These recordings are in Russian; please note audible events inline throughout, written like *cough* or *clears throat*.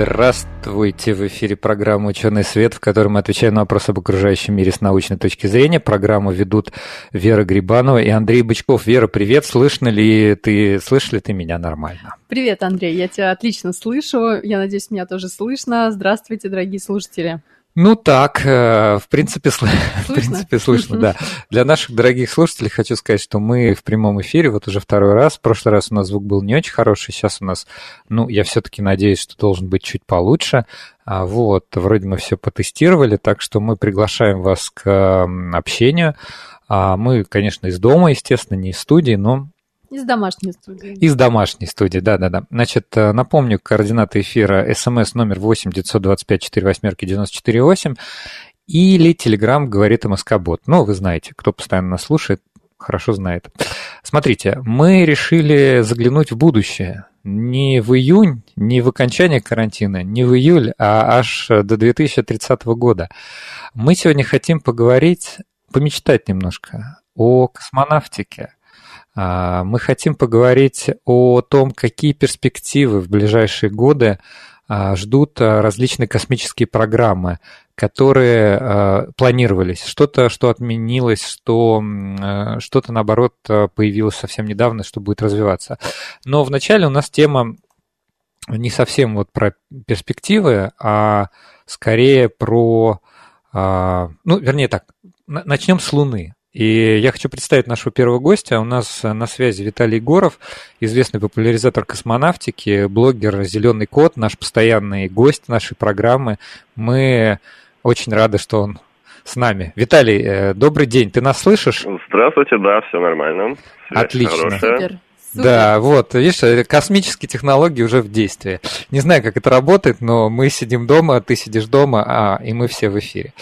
Здравствуйте! В эфире программа «Ученый свет», в которой мы отвечаем на вопросы об окружающем мире с научной точки зрения. Программу ведут Вера Грибанова и Андрей Бычков. Вера, привет! Слышно ли ты, слышишь ли ты меня нормально? Привет, Андрей! Я тебя отлично слышу. Я надеюсь, меня тоже слышно. Здравствуйте, дорогие слушатели! Ну так, э, в принципе, *laughs* слышно? в принципе слышно, да. *laughs* Для наших дорогих слушателей хочу сказать, что мы в прямом эфире вот уже второй раз. В прошлый раз у нас звук был не очень хороший, сейчас у нас, ну, я все-таки надеюсь, что должен быть чуть получше. А вот, вроде мы все потестировали, так что мы приглашаем вас к общению. А мы, конечно, из дома, естественно, не из студии, но из домашней студии. Из домашней студии, да-да-да. Значит, э, напомню, координаты эфира смс номер 8 925 4 восьмерки 94 8 или Телеграм говорит МСК-бот. Ну, вы знаете, кто постоянно нас слушает, хорошо знает. Смотрите, мы решили заглянуть в будущее. Не в июнь, не в окончание карантина, не в июль, а аж до 2030 года. Мы сегодня хотим поговорить, помечтать немножко о космонавтике, мы хотим поговорить о том, какие перспективы в ближайшие годы а, ждут а, различные космические программы, которые планировались. Что-то, что отменилось, что, что-то, наоборот, появилось совсем недавно, что будет развиваться. Но вначале у нас тема не совсем вот про перспективы, а скорее про... Ну, вернее так, начнем с Луны. И я хочу представить нашего первого гостя. У нас на связи Виталий Горов, известный популяризатор космонавтики, блогер «Зеленый кот», наш постоянный гость нашей программы. Мы очень рады, что он с нами. Виталий, э, добрый день, ты нас слышишь? Здравствуйте, да, все нормально. Связь Отлично. Супер. Супер. Да, вот, видишь, э, космические технологии уже в действии. Не знаю, как это работает, но мы сидим дома, ты сидишь дома, а, и мы все в эфире.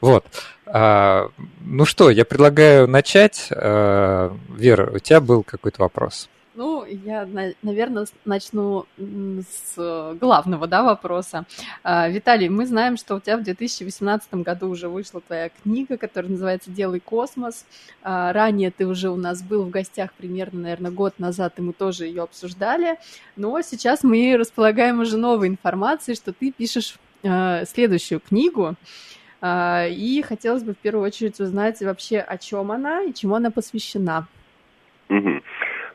Вот. А, ну что, я предлагаю начать. А, Вера, у тебя был какой-то вопрос? Ну, я, наверное, начну с главного да, вопроса. А, Виталий, мы знаем, что у тебя в 2018 году уже вышла твоя книга, которая называется «Делай космос». Ранее ты уже у нас был в гостях примерно, наверное, год назад, и мы тоже ее обсуждали. Но сейчас мы располагаем уже новой информацией, что ты пишешь следующую книгу. А, и хотелось бы в первую очередь узнать вообще, о чем она и чему она посвящена. Угу.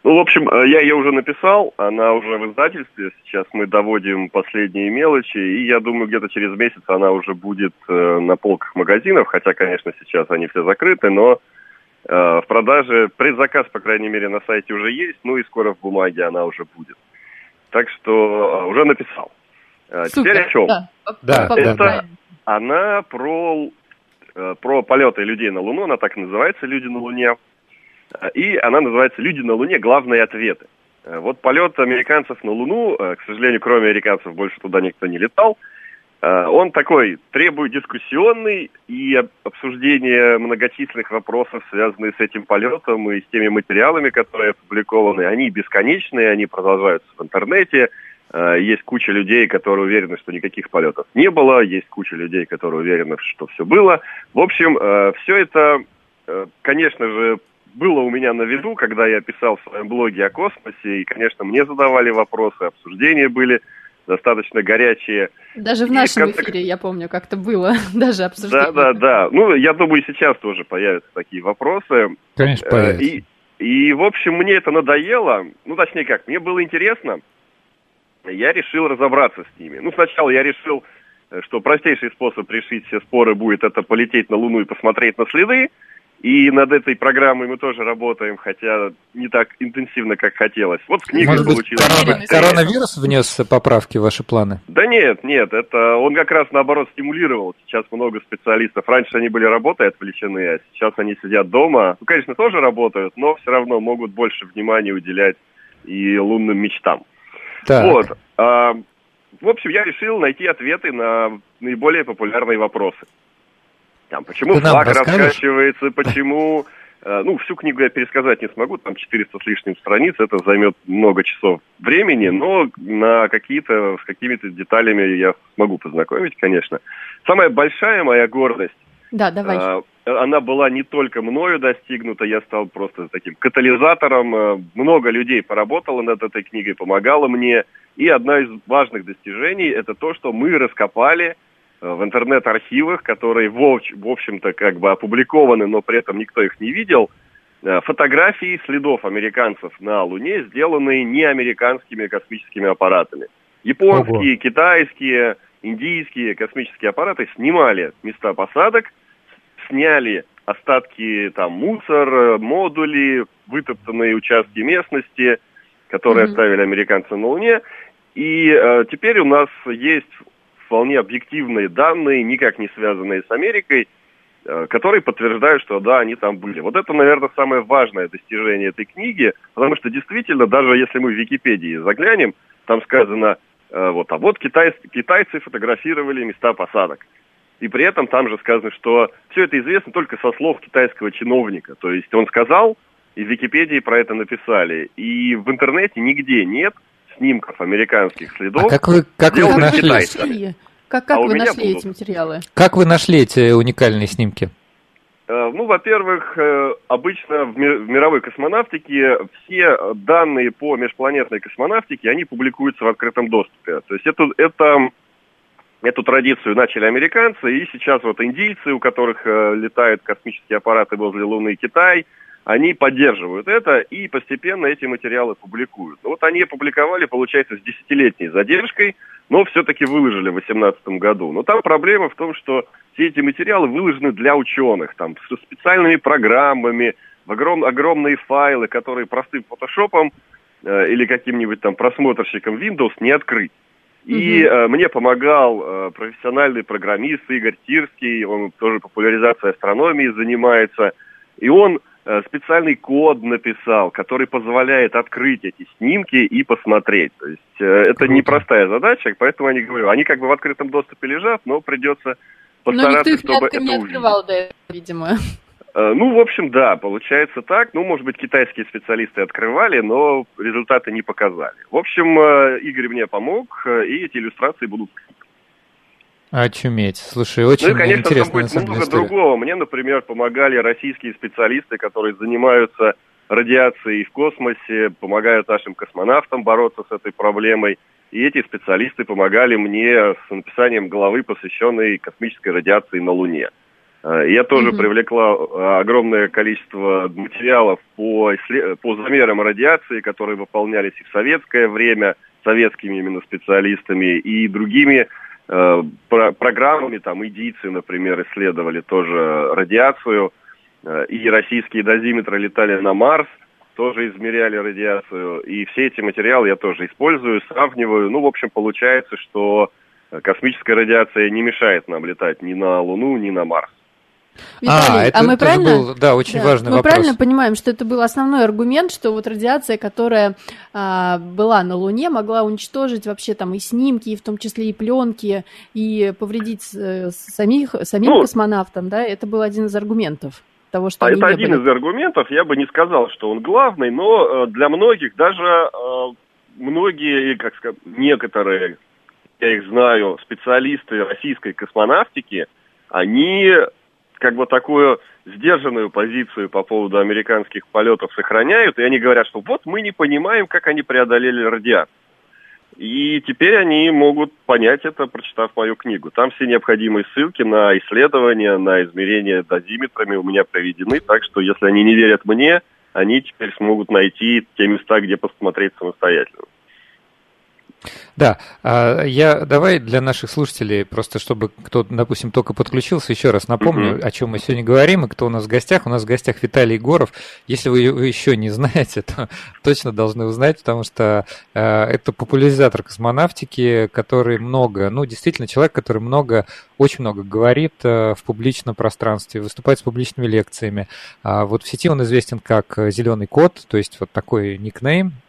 Ну, в общем, э, я ее уже написал, она уже в издательстве, сейчас мы доводим последние мелочи, и я думаю, где-то через месяц она уже будет э, на полках магазинов, хотя, конечно, сейчас они все закрыты, но э, в продаже предзаказ, по крайней мере, на сайте уже есть, ну и скоро в бумаге она уже будет. Так что уже написал. Супер. Теперь о чем? Да, да, Это да она про, э, про полеты людей на Луну, она так и называется «Люди на Луне». И она называется «Люди на Луне. Главные ответы». Э, вот полет американцев на Луну, э, к сожалению, кроме американцев больше туда никто не летал, он такой требует дискуссионный и обсуждение многочисленных вопросов, связанных с этим полетом и с теми материалами, которые опубликованы. Они бесконечные, они продолжаются в интернете – есть куча людей, которые уверены, что никаких полетов не было. Есть куча людей, которые уверены, что все было. В общем, э, все это, э, конечно же, было у меня на виду, когда я писал в своем блоге о космосе. И, конечно, мне задавали вопросы, обсуждения были достаточно горячие. Даже в нашем конце... эфире, я помню, как-то было, *laughs* даже обсуждение. Да, да, да. Ну, я думаю, сейчас тоже появятся такие вопросы. Конечно, появятся. И, и, в общем, мне это надоело. Ну, точнее как, мне было интересно, я решил разобраться с ними. Ну, сначала я решил, э, что простейший способ решить все споры будет это полететь на Луну и посмотреть на следы. И над этой программой мы тоже работаем, хотя не так интенсивно, как хотелось. Вот с книгой Может получилось. Быть, коронавирус внес поправки в ваши планы? Да нет, нет, это он как раз наоборот стимулировал. Сейчас много специалистов. Раньше они были работой отвлечены, а сейчас они сидят дома. Ну, конечно, тоже работают, но все равно могут больше внимания уделять и лунным мечтам. Так. Вот. А, в общем, я решил найти ответы на наиболее популярные вопросы. Там, почему Ты флаг раскачивается, почему... э, Ну, всю книгу я пересказать не смогу, там 400 с лишним страниц, это займет много часов времени, но на какие-то, с какими-то деталями я смогу познакомить, конечно. Самая большая моя гордость Да, давай. а, Она была не только мною достигнута, я стал просто таким катализатором. э, Много людей поработало над этой книгой, помогало мне. И одна из важных достижений – это то, что мы раскопали э, в интернет-архивах, которые, в общ- в общем-то, как бы опубликованы, но при этом никто их не видел, э, фотографии следов американцев на Луне, сделанные не американскими космическими аппаратами. Японские, китайские, индийские космические аппараты снимали места посадок, сняли остатки там мусор, модули, вытоптанные участки местности, которые Мгм. оставили американцы на Луне. И э, теперь у нас есть вполне объективные данные, никак не связанные с Америкой, э, которые подтверждают, что да, они там были. Вот это, наверное, самое важное достижение этой книги, потому что действительно, даже если мы в Википедии заглянем, там сказано, э, вот, а вот китай- китайцы фотографировали места посадок. И при этом там же сказано, что все это известно только со слов китайского чиновника. То есть он сказал, и в Википедии про это написали. И в интернете нигде нет снимков американских следов. А как вы, как вы их нашли? китайцами. Как, как А вы нашли будут. эти материалы? Как вы нашли эти уникальные снимки? Э, Ну, во-первых, э, обычно в ми- в мировой космонавтике все данные по межпланетной космонавтике, они публикуются в открытом доступе. То есть это, это, эту традицию начали американцы, и сейчас вот индийцы, у которых э, летают космические аппараты возле Луны, Китай, они поддерживают это и постепенно эти материалы публикуют. Ну, вот они опубликовали, получается, с десятилетней задержкой, но все-таки выложили в 2018 году. Но там проблема в том, что все эти материалы выложены для ученых, там, с специальными программами, в огром, огромные файлы, которые простым фотошопом э, или каким-нибудь там просмотрщиком Windows не открыть. И э, мне помогал э, профессиональный программист Игорь Тирский, он тоже популяризацией астрономии занимается, и он э, специальный код написал, который позволяет открыть эти снимки и посмотреть. То есть э, это Круто. непростая задача, поэтому я не говорю, они как бы в открытом доступе лежат, но придется Но никто постараться, их не, чтобы от- это не увидеть. открывал до этого, видимо. Э, Ну, в общем, да, получается так. Ну, может быть, китайские специалисты открывали, но результаты не показали. В общем, э, Игорь мне помог, э, и эти иллюстрации будут. Очуметь. Слушай, очень ну и, конечно, там будет много история. другого. Мне, например, помогали российские специалисты, которые занимаются радиацией в космосе, помогают нашим космонавтам бороться с этой проблемой. И эти специалисты помогали мне с написанием главы, посвященной космической радиации на Луне. Э, Я тоже Мгм. привлекла э, огромное количество материалов по, по замерам радиации, которые выполнялись и в советское время советскими именно специалистами, и другими э, про- программами, там, идийцы, например, исследовали тоже радиацию, э, и российские дозиметры летали на Марс, тоже измеряли радиацию, и все эти материалы я тоже использую, сравниваю. Ну, в общем, получается, что космическая радиация не мешает нам летать ни на Луну, ни на Марс. Виталий, а, это мы тоже правильно... был, да, очень Да, важный Мы вопрос. правильно понимаем, что это был основной аргумент, что вот радиация, которая а, была на Луне, могла уничтожить вообще там и снимки, и в том числе и пленки, и повредить э, самих, самим Ну, космонавтам, да? Это был один из аргументов того, что А это один были. из аргументов, я бы не сказал, что он главный, но э, для многих, даже э, многие, и, как сказать, некоторые, я их знаю, специалисты российской космонавтики, они как бы такую сдержанную позицию по поводу американских полетов сохраняют, и они говорят, что вот мы не понимаем, как они преодолели радиацию. И теперь они могут понять это, прочитав мою книгу. Там все необходимые ссылки на исследования, на измерения дозиметрами у меня приведены, так что если они не верят мне, они теперь смогут найти те места, где посмотреть самостоятельно. Да, а, я давай для наших слушателей, просто чтобы кто, допустим, только подключился, еще раз напомню, о чем мы сегодня говорим и кто у нас в гостях. У нас в гостях Виталий Егоров. Если вы его еще не *laughs* знаете, то точно должны узнать, потому что э, это популяризатор космонавтики, который много, ну, действительно, человек, который много, очень много говорит э, в публичном пространстве, выступает с публичными лекциями. А вот в сети он известен как Зеленый кот, то есть вот такой никнейм, а,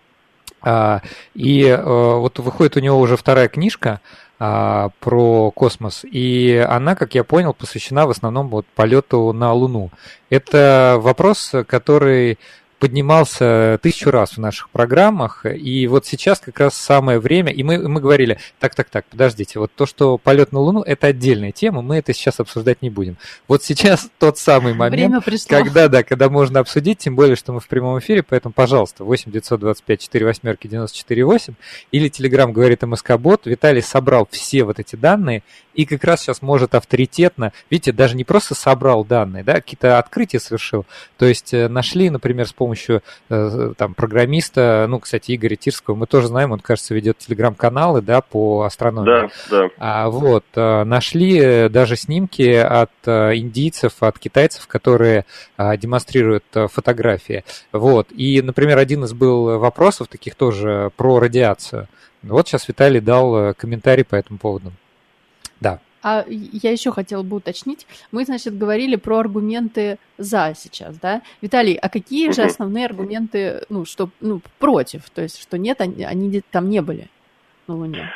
И э, вот выходит у него уже вторая книжка а, про космос. И она, как я понял, посвящена в основном вот полету на Луну. Это вопрос, который поднимался тысячу раз в наших программах, и вот сейчас как раз самое время, и мы, мы говорили, так, так, так, подождите, вот то, что полет на Луну, это отдельная тема, мы это сейчас обсуждать не будем. Вот сейчас *laughs* тот самый момент, когда, да, когда можно обсудить, тем более, что мы в прямом эфире, поэтому, пожалуйста, 8 925 4 восьмерки 94 8 или Телеграм говорит МСК-бот, Виталий собрал все вот эти данные, и как раз сейчас может авторитетно, видите, даже не просто собрал данные, да, какие-то открытия совершил, то есть э, нашли, например, с помощью помощью э, там, программиста, ну, кстати, Игоря Тирского, мы тоже знаем, он, кажется, ведет телеграм-каналы, да, по астрономии. Да, да. А, вот, э, нашли даже снимки от э, индийцев, от китайцев, которые демонстрируют фотографии. Вот, и, например, один из был вопросов таких тоже про радиацию. Вот сейчас Виталий дал комментарий по этому поводу. Да. А я еще хотела бы уточнить. Мы, значит, говорили про аргументы за сейчас, да? Виталий, а какие же основные аргументы, ну, что, ну, против? То есть, что нет, они, они там не были на Луне?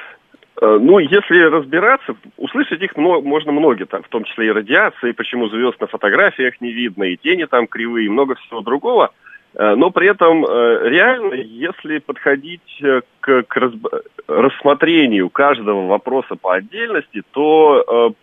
Э, ну, если разбираться, услышать их можно многие, там, в том числе и радиации, почему звезд на фотографиях не видно, и тени там кривые, и много всего другого – но при этом э, реально, если подходить э, к, к рассмотрению каждого вопроса по отдельности, то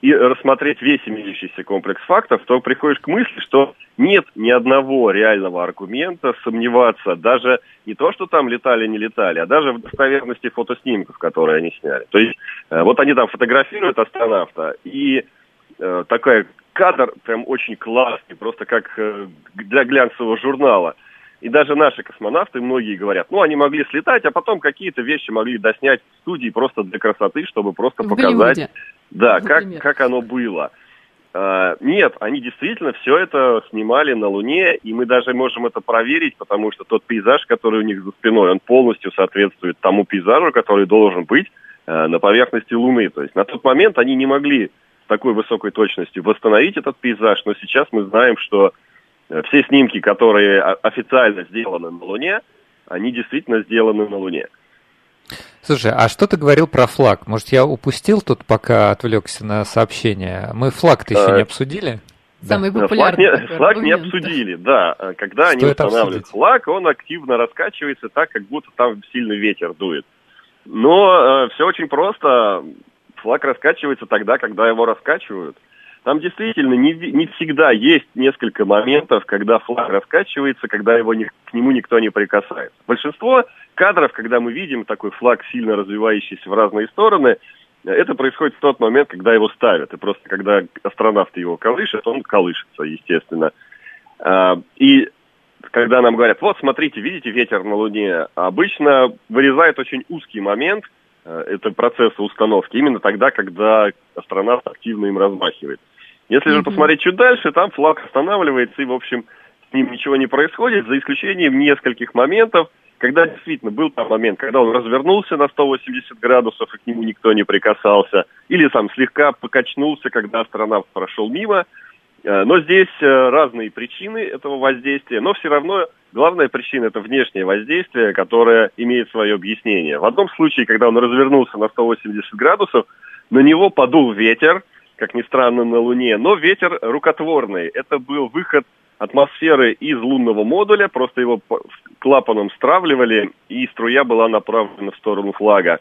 и рассмотреть весь имеющийся комплекс фактов, то приходишь к мысли, что нет ни одного реального аргумента сомневаться даже не то, что там летали, не летали, а даже в достоверности фотоснимков, которые они сняли. То есть вот они там фотографируют астронавта, и такая кадр прям очень классный, просто как э, для глянцевого журнала. И даже наши космонавты, многие говорят, ну, они могли слетать, а потом какие-то вещи могли доснять в студии просто для красоты, чтобы просто в показать, Голливуде. да, как, как оно было. Uh, нет, они действительно все это снимали на Луне, и мы даже можем это проверить, потому что тот пейзаж, который у них за спиной, он полностью соответствует тому пейзажу, который должен быть uh, на поверхности Луны. То есть на тот момент они не могли такой высокой точностью восстановить этот пейзаж, но сейчас мы знаем, что э, все снимки, которые официально сделаны на Луне, они действительно сделаны на Луне. Слушай, а что ты говорил про флаг? Может, я упустил тут, пока отвлекся на сообщение? Мы флаг-то еще а, не обсудили? Самый да. популярный. Флаг не, флаг не обсудили, да. Когда Стоит они устанавливают обсудить. флаг, он активно раскачивается так, как будто там сильный ветер дует. Но э, все очень просто флаг раскачивается тогда, когда его раскачивают. Там действительно не, не всегда есть несколько моментов, когда флаг раскачивается, когда его не, к нему никто не прикасается. Большинство кадров, когда мы видим такой флаг, сильно развивающийся в разные стороны, это происходит в тот момент, когда его ставят. И просто когда астронавт его колышет, он колышется, естественно. А, и когда нам говорят, вот смотрите, видите ветер на Луне, обычно вырезает очень узкий момент – это процесса установки именно тогда, когда астронавт активно им размахивает. Если mm-hmm. же посмотреть чуть дальше, там флаг останавливается, и, в общем, с ним ничего не происходит, за исключением нескольких моментов, когда действительно был там момент, когда он развернулся на 180 градусов, и к нему никто не прикасался, или там слегка покачнулся, когда астронавт прошел мимо. Э, но здесь э, разные причины этого воздействия, но все равно Главная причина – это внешнее воздействие, которое имеет свое объяснение. В одном случае, когда он развернулся на 180 градусов, на него подул ветер, как ни странно, на Луне, но ветер рукотворный. Это был выход атмосферы из лунного модуля, просто его клапаном стравливали, и струя была направлена в сторону флага.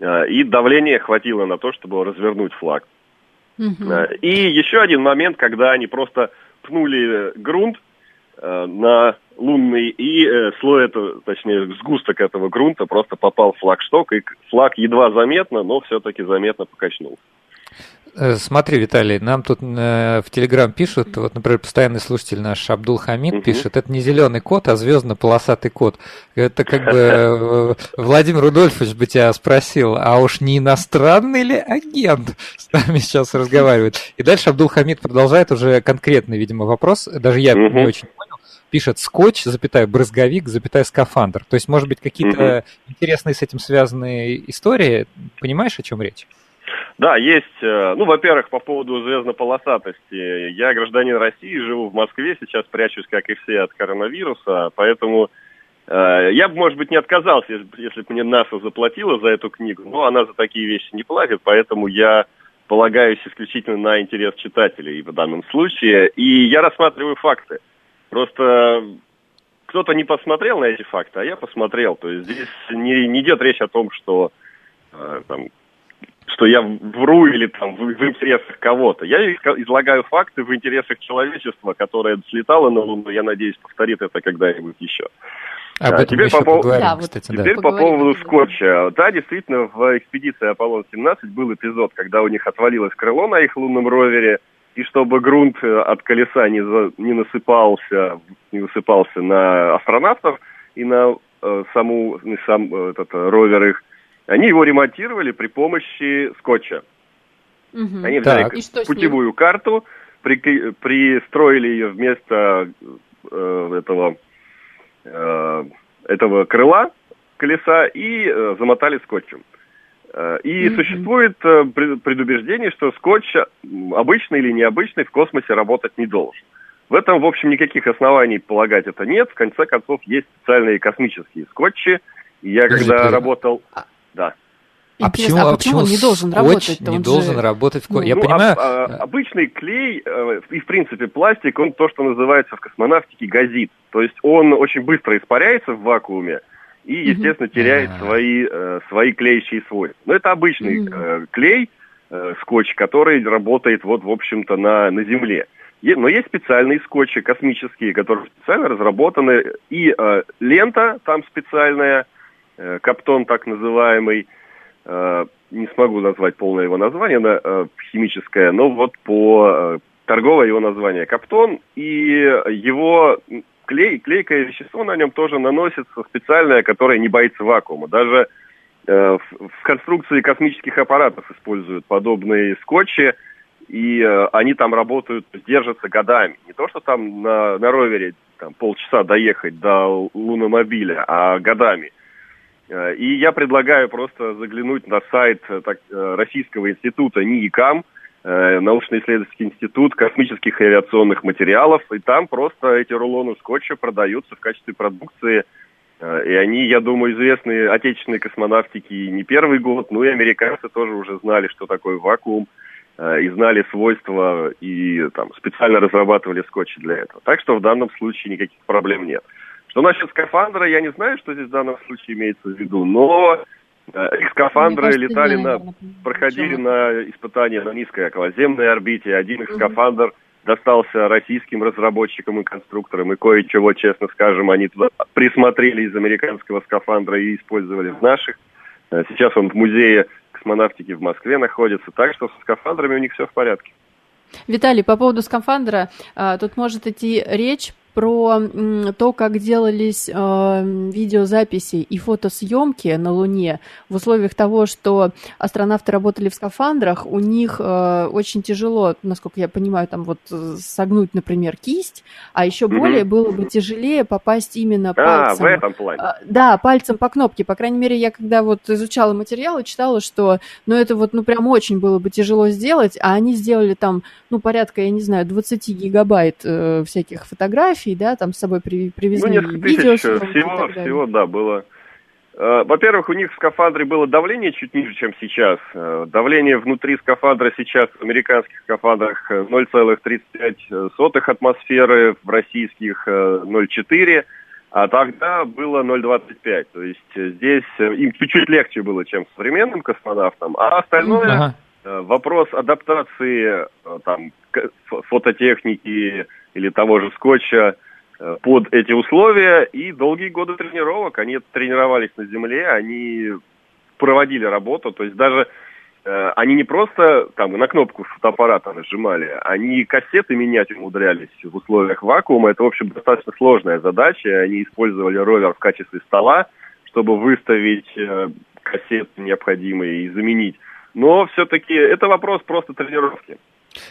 Э, и давление хватило на то, чтобы развернуть флаг. Угу. И еще один момент, когда они просто пнули грунт э, на лунный, и э, слой этого, точнее, сгусток этого грунта просто попал в флагшток, и флаг едва заметно, но все-таки заметно покачнулся. Э, смотри, Виталий, нам тут э, в Телеграм пишут, вот, например, постоянный слушатель наш Абдул Хамид uh пишет, это не зеленый кот, а звездно-полосатый кот. Это как бы *laughs* э, Владимир Рудольфович бы тебя спросил, а уж не иностранный ли агент с нами сейчас разговаривает? И дальше Абдул Хамид продолжает уже конкретный, видимо, вопрос, даже я uh не очень понял пишет скотч, запятая, брызговик, запятая, скафандр. То есть, может быть, какие-то угу. интересные с этим связанные истории. Понимаешь, о чем речь? Да, есть. Э, ну, во-первых, по поводу звездно-полосатости. Я гражданин России, живу в Москве, сейчас прячусь, как и все, от коронавируса, поэтому Э, я бы, может быть, не отказался, если бы мне НАСА заплатила за эту книгу, но она за такие вещи не платит, поэтому я полагаюсь исключительно на интерес читателей в данном случае. И я рассматриваю факты. Просто кто-то не посмотрел на эти факты, а я посмотрел. То есть здесь не, не идет речь о том, что э, там, что я вру или там в, в интересах кого-то. Я излагаю факты в интересах человечества, которое слетало на Луну. Я надеюсь, повторит это когда-нибудь еще. Об а, теперь по, поводу, да, кстати, теперь да. по поводу скотча. Да, действительно, в экспедиции Аполлон-17 был эпизод, когда у них отвалилось крыло на их лунном ровере, и чтобы грунт э, от колеса не, за, не насыпался, не высыпался на астронавтов и на э, саму, на сам э, этот э, ровер их, они его ремонтировали при помощи скотча. Угу. Они взяли так. путевую карту, при, пристроили ее вместо э, этого Э, этого крыла колеса и э, замотали скотчем. Э, и mm-hmm. существует предубеждение, что скотч, обычный или необычный, в космосе работать не должен. В этом, в общем, никаких оснований полагать это нет. В конце концов, есть специальные космические скотчи. И я Подожди, когда работал... А, да. А почему, а почему он не должен работать? Не он должен же... работать в... Ну, Я ну, понимаю... А, а, обычный клей э, и, в принципе, пластик, он то, что называется в космонавтике газит. То есть он очень быстро испаряется в вакууме и, естественно, теряет А-а-а. свои, э, свои клеящие свойства. Но это обычный э, клей, э, скотч, который работает, вот, в общем-то, на, на Земле. Но есть специальные скотчи космические, которые специально разработаны. И э, лента там специальная, каптон так называемый, Э, не смогу назвать полное его название, на, э, химическое, но вот по э, торговое его название Каптон, и его клей, клейкое вещество на нем тоже наносится специальное, которое не боится вакуума. Даже в, конструкции космических аппаратов используют подобные скотчи, и э, они там работают, держатся годами. Не то, что там на, на ровере там, полчаса доехать до луномобиля, а годами. Э, и я предлагаю просто заглянуть на сайт э, так, э, Российского института НИИКАМ, научно-исследовательский институт космических и авиационных материалов, и там просто эти рулоны скотча продаются в качестве продукции, и они, я думаю, известны отечественной космонавтике не первый год, ну и американцы тоже уже знали, что такое вакуум, и знали свойства, и там специально разрабатывали скотчи для этого. Так что в данном случае никаких проблем нет. Что насчет скафандра, я не знаю, что здесь в данном случае имеется в виду, но э, их скафандры кажется, летали на, проходили на испытания на низкой околоземной орбите. Один их скафандр достался российским разработчикам и конструкторам, и кое-чего, честно скажем, они туда присмотрели из американского скафандра и использовали в наших. Э, сейчас он в музее космонавтики в Москве находится, так что с скафандрами у них все в порядке. Виталий, по поводу скафандра, э, тут может идти речь про то, как делались э, видеозаписи и фотосъемки на Луне в условиях того, что астронавты работали в скафандрах, у них э, очень тяжело, насколько я понимаю, там вот согнуть, например, кисть, а еще mm-hmm. более было бы тяжелее попасть именно пальцем. А, в этом плане. Э, да, пальцем по кнопке. По крайней мере, я когда вот изучала материалы, читала, что, ну, это вот, ну, прям очень было бы тяжело сделать, а они сделали там, ну, порядка, я не знаю, 20 гигабайт э, всяких фотографий, фотографий, да, там с собой при, привезли ну, несколько видео. Тысяч, всего, всего, да, было. Э, во-первых, у них в скафандре было давление чуть ниже, чем сейчас. Э, давление внутри скафандра сейчас в американских скафандрах 0,35 э, атмосферы, в российских 0,4, а тогда было 0,25. То есть здесь им чуть-чуть легче было, чем современным космонавтам, а остальное... Ага. Вопрос адаптации там, фототехники, или того же скотча э, под эти условия и долгие годы тренировок. Они тренировались на земле, они проводили работу, то есть даже э, они не просто там на кнопку фотоаппарата нажимали, они кассеты менять умудрялись в условиях вакуума. Это, в общем, достаточно сложная задача. Они использовали ровер в качестве стола, чтобы выставить э, кассеты необходимые и заменить. Но все-таки это вопрос просто тренировки.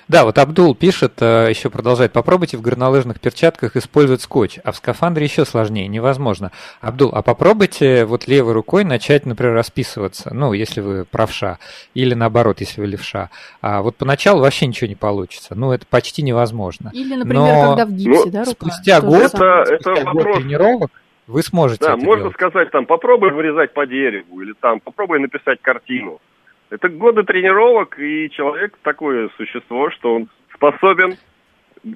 Да, вот Абдул пишет, э, еще продолжает, попробуйте в горнолыжных перчатках использовать скотч, а в скафандре еще сложнее, невозможно. Абдул, а попробуйте вот левой рукой начать, например, расписываться, ну, если вы правша, или наоборот, если вы левша. А вот поначалу вообще ничего не получится, ну, это почти невозможно. Или, например, Но когда в гипсе, ну, да, рука? Спустя год, это, это спустя вопрос. год тренировок, Вы сможете Да, это можно делать. сказать, там, попробуй вырезать по дереву, или там, попробуй написать картину. Это годы тренировок, и человек такое существо, что он способен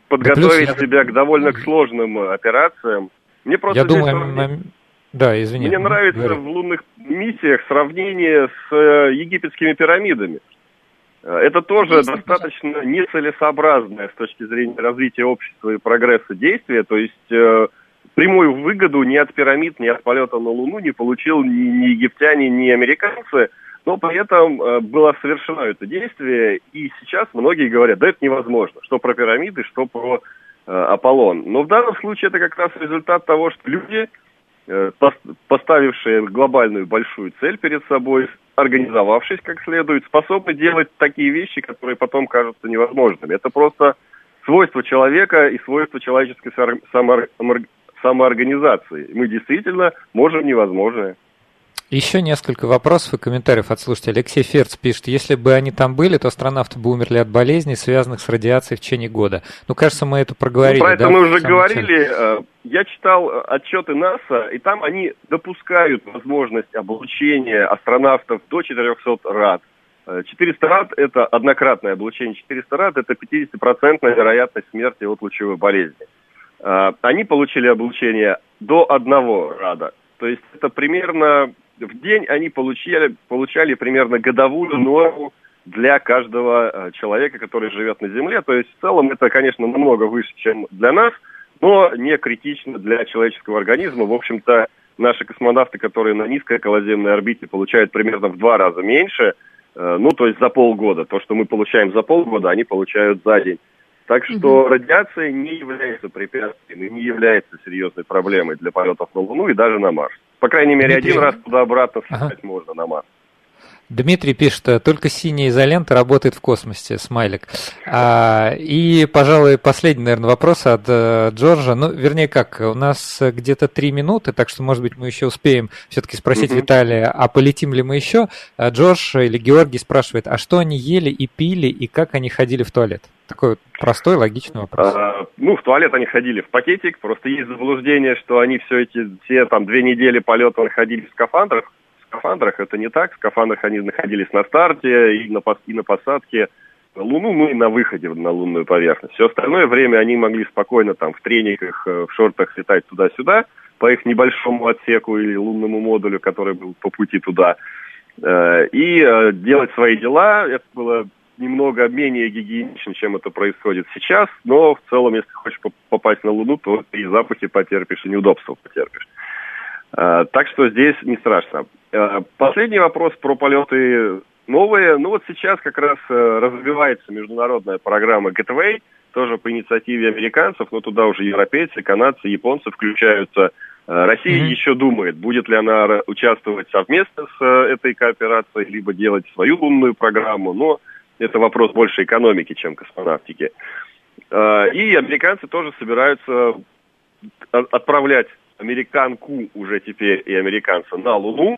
подготовить плюс я- себя к довольно к сложным э, операциям. Мне просто Я думаю, сравнение- на- да, извини. Мне нравится Говори. в лунных миссиях сравнение с э, египетскими пирамидами. Э, Это тоже Есть, достаточно нецелесообразное с точки зрения развития общества и прогресса действия. То есть э, прямую выгоду ни от пирамид, ни от полета на Луну не получил ни, ни египтяне, ни американцы. Но при этом э, было совершено это действие, и сейчас многие говорят, да это невозможно, что про пирамиды, что про э, Аполлон. Но в данном случае это как раз результат того, что люди э, пос- поставившие глобальную большую цель перед собой, организовавшись как следует, способны делать такие вещи, которые потом кажутся невозможными. Это просто свойство человека и свойство человеческой самоорганизации. Мы действительно можем невозможное. Еще несколько вопросов и комментариев от слушателей. Алексей Ферц пишет, если бы они там были, то астронавты бы умерли от болезней, связанных с радиацией в течение года. Ну, кажется, мы это проговорили. Ну, про это да, мы уже самом начале? говорили. Э, Я читал э, отчеты НАСА, и там они допускают возможность облучения астронавтов до 400 рад. Э, 400 рад – это однократное облучение. 400 рад – это 50% вероятность смерти от лучевой болезни. Э, Они получили облучение до одного рада. То есть это примерно в день они получали, получали примерно годовую норму для каждого э, человека, который живет на Земле. То есть в целом это, конечно, намного выше, чем для нас, но не критично для человеческого организма. В общем-то, наши космонавты, которые на низкой околоземной орбите, получают примерно в два раза меньше, э, ну, то есть за полгода. То, что мы получаем за полгода, они получают за день. Так что радиация не является препятствием и не является серьезной проблемой для полетов на Луну и даже на Марс. По крайней мере, Дмитрий. один раз туда-обратно Ага. слетать можно на Марс. Дмитрий пишет, э, только синяя изолента работает в космосе, смайлик. А, и, пожалуй, последний, наверное, вопрос от э, Джорджа. Ну, вернее, как, у нас э, где-то три минуты, так что, может быть, мы еще успеем все-таки спросить Мгм. Виталия, а полетим ли мы еще? А Джордж или Георгий спрашивает, а что они ели и пили, и как они ходили в туалет? Такой вот простой, логичный вопрос. А, ну, в туалет они ходили в пакетик, просто есть заблуждение, что они все эти, все там две недели полета находились в скафандрах. Скафандрах это не так, в скафандрах они находились на старте и на, и на посадке на Луну, ну и на выходе на лунную поверхность. Все остальное время они могли спокойно там в трениках, э, в шортах летать туда-сюда по их небольшому отсеку или лунному модулю, который был по пути туда, э, и э, делать свои дела. Это было немного менее гигиенично, чем это происходит сейчас, но в целом, если хочешь поп- попасть на Луну, то и запахи потерпишь, и неудобства потерпишь. Э, Так что здесь не страшно. Э, Последний вопрос про полеты новые. Ну вот сейчас как раз э, развивается международная программа Gateway, тоже по инициативе американцев, но туда уже европейцы, канадцы, японцы включаются. Россия Мгм. еще думает, будет ли она участвовать совместно с этой кооперацией, либо делать свою лунную программу, но это вопрос больше экономики, чем космонавтики. И американцы тоже собираются отправлять американку уже теперь и американца на Луну.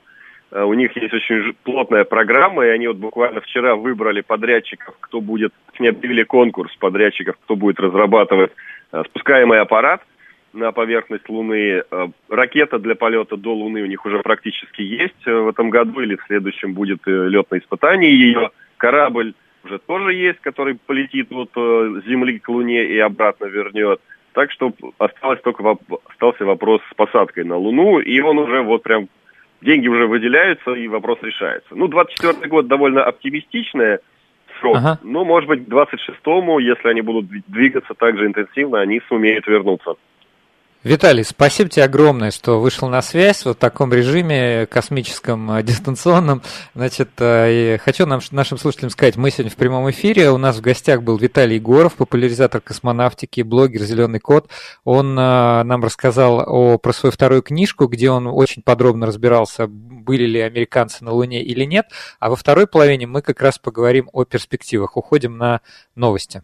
Э, У них есть очень плотная программа, и они вот буквально вчера выбрали подрядчиков, кто будет, точнее, объявили конкурс подрядчиков, кто будет разрабатывать э, спускаемый аппарат на поверхность Луны. Э, Ракета для полета до Луны у них уже практически есть в этом году, или в следующем будет летное испытание ее. Корабль уже тоже есть, который полетит от э, Земли к Луне и обратно вернет. Так что осталось только воп- остался вопрос с посадкой на Луну, и он уже вот прям деньги уже выделяются, и вопрос решается. Ну, 24 год довольно оптимистичный срок, Ага. но, может быть, к 26-му, если они будут дви- двигаться так же интенсивно, они сумеют вернуться. Виталий, спасибо тебе огромное, что вышел на связь вот в таком режиме космическом, э, дистанционном. Значит, э, хочу нам, нашим слушателям сказать, мы сегодня в прямом эфире, у нас в гостях был Виталий Егоров, популяризатор космонавтики, блогер «Зеленый кот». Он э, нам рассказал о, про свою вторую книжку, где он очень подробно разбирался, были ли американцы на Луне или нет. А во второй половине мы как раз поговорим о перспективах. Уходим на новости.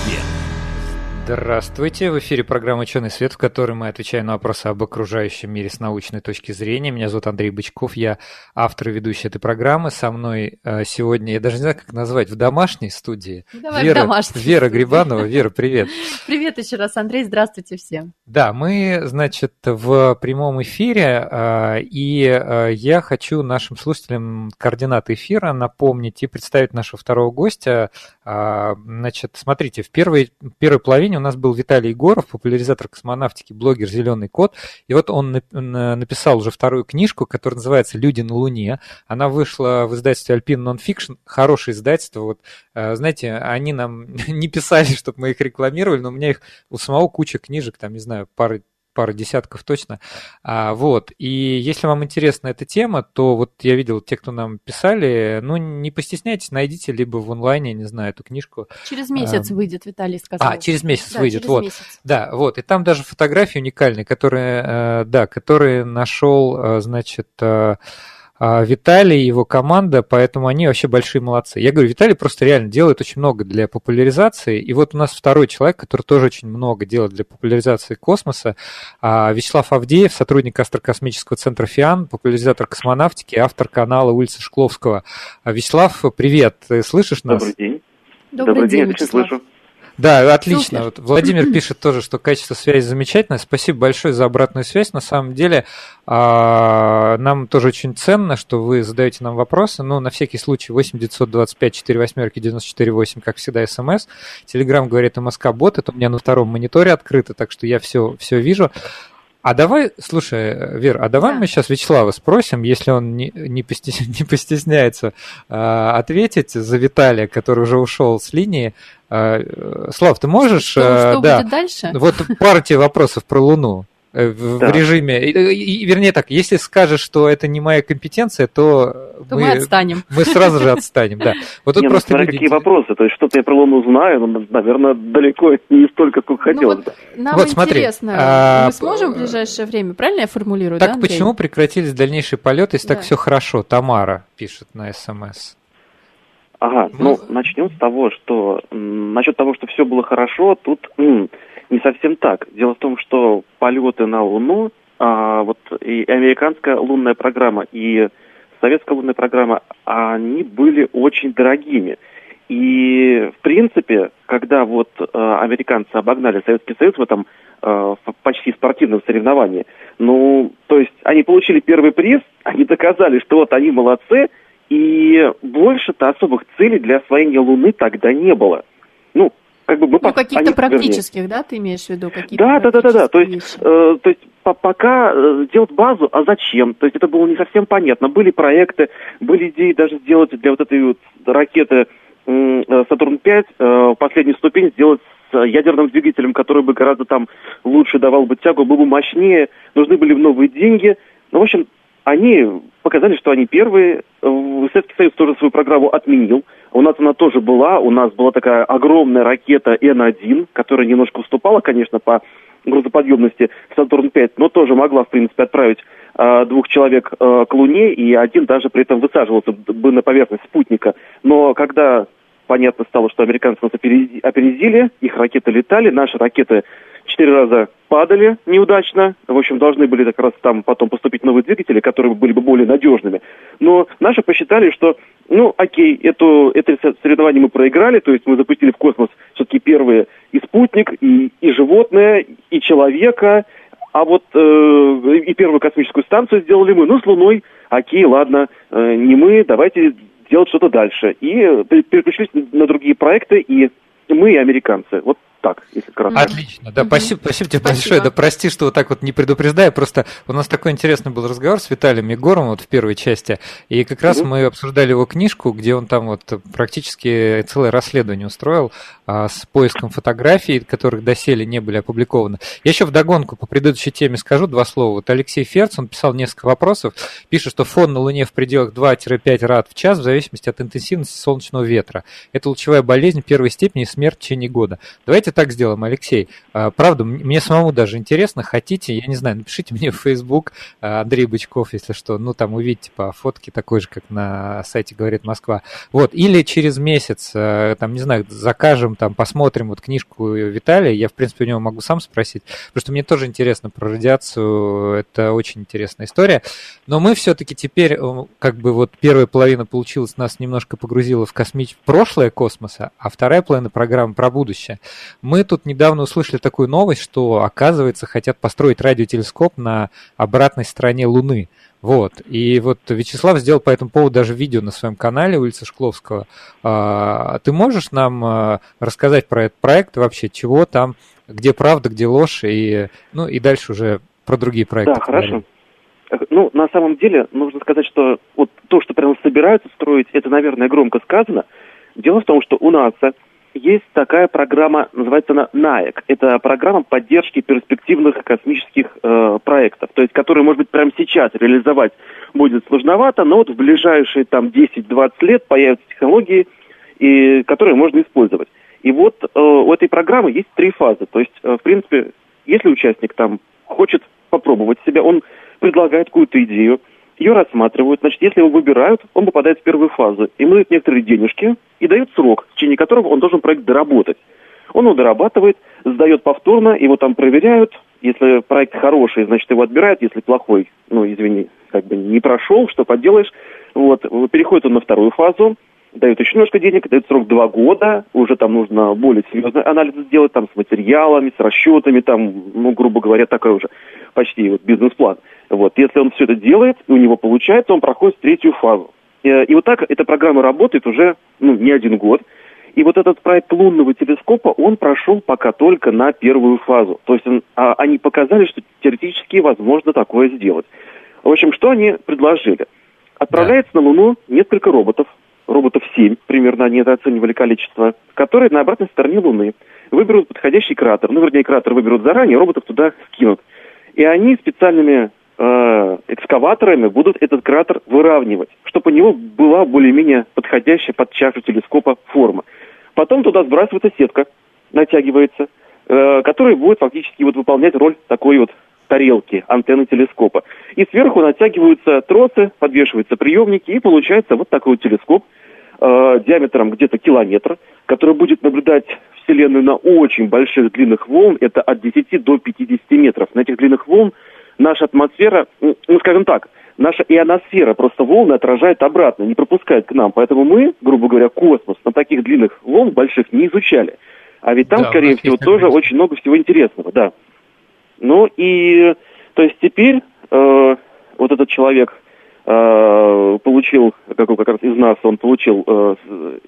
Здравствуйте, в эфире программа «Ученый свет», в которой мы отвечаем на вопросы об окружающем мире с научной точки зрения. Меня зовут Андрей Бычков, я автор и ведущий этой программы. Со мной э, сегодня, я даже не знаю, как назвать, в домашней студии. Давай Вера, в домашней Вера студии. Грибанова. Вера, привет. *laughs* Привет еще раз, Андрей, здравствуйте всем. Да, мы, значит, в прямом эфире, э, и э, я хочу нашим слушателям координаты эфира напомнить и представить нашего второго гостя. Значит, смотрите, в первой, первой половине у нас был Виталий Егоров, популяризатор космонавтики, блогер «Зеленый кот», и вот он нап- на- написал уже вторую книжку, которая называется «Люди на Луне». Она вышла в издательстве Alpine Nonfiction, хорошее издательство. Вот, э, знаете, они нам *laughs* не писали, чтобы мы их рекламировали, но у меня их у самого куча книжек, там, не знаю, пары пара десятков точно. А, вот. И если вам интересна эта тема, то вот я видел те, кто нам писали, ну, не постесняйтесь, найдите либо в онлайне, не знаю, эту книжку. Через месяц Эм, выйдет, Виталий сказал. А, через месяц Да, выйдет, через вот. месяц. Да, вот. И там даже фотографии уникальные, которые, э, да, которые нашел, э, значит, э, Виталий и его команда, поэтому они вообще большие молодцы. Я говорю, Виталий просто реально делает очень много для популяризации. И вот у нас второй человек, который тоже очень много делает для популяризации космоса, а, Вячеслав Авдеев, сотрудник Астрокосмического центра ФИАН, популяризатор космонавтики, автор канала улицы Шкловского. А, Вячеслав, привет, ты слышишь нас? Добрый день. Добрый, день, отлично Вячеслав. слышу. Да, отлично. Супер. Вот Владимир *clears throat* пишет тоже, что качество связи замечательное. Спасибо большое за обратную связь. На самом деле, а, нам тоже очень ценно, что вы задаете нам вопросы. Ну, на всякий случай, 8 925 4 восьмерки 94 8, как всегда, смс. Телеграм говорит МСК бот. Это у меня на втором мониторе открыто, так что я все, все вижу. А давай, слушай, Вер, а давай Да. мы сейчас Вячеслава спросим, если он не, не, постес- *laughs* не постесняется а, ответить за Виталия, который уже ушел с линии. А, э, Слав, ты можешь? Что, э, что да, будет дальше? вот пару тебе вопросов про Луну э, в, в Да. режиме. и- и- вернее так, если скажешь, что это не моя компетенция, то, То мы отстанем. мы сразу же отстанем. Да. Вот тут Не, ну, просто смотря люди- какие вопросы. То есть что-то я про Луну знаю, но, наверное, далеко не столько, сколько Ну хотелось нам Вот смотри, интересно, а, мы сможем в ближайшее время, правильно я формулирую, Так почему прекратились дальнейшие полеты, если так все хорошо? Тамара пишет на СМС. Ага, Ну, ну, начнем с того, что насчет того, что все было хорошо, тут м, не совсем так. Дело в том, что полеты на Луну, а, вот и американская лунная программа, и советская лунная программа, они были очень дорогими. И, в принципе, когда вот э, американцы обогнали Советский Союз в этом э, почти спортивном соревновании, ну, то есть они получили первый приз, *laughs* они доказали, что вот они молодцы, и больше-то особых целей для освоения Луны тогда не было. Ну, как бы мы Ну, по- каких-то они, вернее, практических, да, ты имеешь в виду? Какие-то да, да, да, да, да. То есть, э, то есть по- пока э, делать базу, а зачем? То есть это было не совсем понятно. Были проекты, были идеи даже сделать для вот этой вот ракеты э, Сатурн-5 э, последнюю ступень сделать с ядерным двигателем, который бы гораздо там лучше давал бы тягу, был бы мощнее. Нужны были новые деньги. Ну, в общем, они показали, что они первые. Советский Союз тоже свою программу отменил. У нас она тоже была. У нас была такая огромная ракета Н-1, которая немножко уступала, конечно, по грузоподъемности Сатурн-5, но тоже могла, в принципе, отправить э, двух человек э, к Луне, и один даже при этом высаживался бы на поверхность спутника. Но когда понятно стало, что американцы нас опередили, их ракеты летали, наши ракеты четыре раза падали неудачно. В общем, должны были как раз там потом поступить новые двигатели, которые были бы более надежными. Но наши посчитали, что, ну, окей, эту, это со- соревнование мы проиграли, то есть мы запустили в космос все-таки первые и спутник, и, и животное, и человека, а вот э, и первую космическую станцию сделали мы. Ну, с Луной, окей, ладно, э, не мы, давайте делать что-то дальше. И э, пере- переключились на другие проекты, и мы, и американцы. Вот так, если кратко. Мгм. Отлично, да, Мгм. спасибо, спасибо тебе Спасибо. большое. Да прости, что вот так вот не предупреждая, просто у нас такой интересный был разговор с Виталием Егором вот в первой части, и как раз Мгм. мы обсуждали его книжку, где он там вот практически целое расследование устроил а, с поиском фотографий, которых доселе не были опубликованы. Я еще вдогонку по предыдущей теме скажу два слова. Вот Алексей Ферц, он писал несколько вопросов, пишет, что фон на Луне в пределах 2-5 рад в час в зависимости от интенсивности солнечного ветра. Это лучевая болезнь первой степени и смерть в течение года. Давайте давайте так сделаем, Алексей. А, правда, мне самому даже интересно, хотите, я не знаю, напишите мне в Facebook а, Андрей Бычков, если что, ну там увидите по фотке такой же, как на сайте «Говорит Москва». Вот, или через месяц, а, там, не знаю, закажем, там, посмотрим вот книжку Виталия, я, в принципе, у него могу сам спросить, потому что мне тоже интересно про радиацию, это очень интересная история, но мы все-таки теперь, как бы вот первая половина получилась, нас немножко погрузила в космич... прошлое космоса, а вторая половина программы про будущее. Мы тут недавно услышали такую новость, что, оказывается, хотят построить радиотелескоп на обратной стороне Луны. Вот. И вот Вячеслав сделал по этому поводу даже видео на своем канале улицы Шкловского. А, ты можешь нам а, рассказать про этот проект вообще, чего там, где правда, где ложь, и, ну, и дальше уже про другие проекты. Да, хорошо. Ну, на самом деле, нужно сказать, что вот то, что прямо собираются строить, это, наверное, громко сказано. Дело в том, что у НАСА есть такая программа, называется она НАЭК. Это программа поддержки перспективных космических э, проектов, то есть которые, может быть, прямо сейчас реализовать будет сложновато, но вот в ближайшие там 10-20 лет появятся технологии, и, которые можно использовать. И вот э, у этой программы есть три фазы. То есть, э, в принципе, если участник там хочет попробовать себя, он предлагает какую-то идею, ее рассматривают. Значит, если его выбирают, он попадает в первую фазу. Ему дают некоторые денежки и дают срок, в течение которого он должен проект доработать. Он его дорабатывает, сдает повторно, его там проверяют. Если проект хороший, значит, его отбирают. Если плохой, ну, извини, как бы не прошел, что поделаешь. Вот, переходит он на вторую фазу, дают еще немножко денег, дают срок два года, уже там нужно более серьезный анализ сделать, там, с материалами, с расчетами, там, ну, грубо говоря, такой уже почти вот бизнес-план. Вот, если он все это делает, и у него получается, он проходит третью фазу. И, э, и вот так эта программа работает уже, ну, не один год. И вот этот проект лунного телескопа, он прошел пока только на первую фазу. То есть он, а, они показали, что теоретически возможно такое сделать. В общем, что они предложили? Отправляется да. на Луну несколько роботов, роботов 7, примерно они это оценивали количество, которые на обратной стороне Луны выберут подходящий кратер. Ну, вернее, кратер выберут заранее, роботов туда скинут. И они специальными э, экскаваторами будут этот кратер выравнивать, чтобы у него была более-менее подходящая под чашу телескопа форма. Потом туда сбрасывается сетка, натягивается, э, которая будет фактически вот выполнять роль такой вот тарелки, антенны телескопа. И сверху натягиваются тросы, подвешиваются приемники, и получается вот такой вот телескоп э, диаметром где-то километр, который будет наблюдать Вселенную на очень больших длинных волн, это от 10 до 50 метров. На этих длинных волн наша атмосфера, ну, скажем так, наша ионосфера просто волны отражает обратно, не пропускает к нам. Поэтому мы, грубо говоря, космос на таких длинных волн больших не изучали. А ведь там, да, скорее всего, тоже очень много всего интересного, да. Ну и, то есть теперь э, вот этот человек э, получил, как, как раз из нас, он получил э,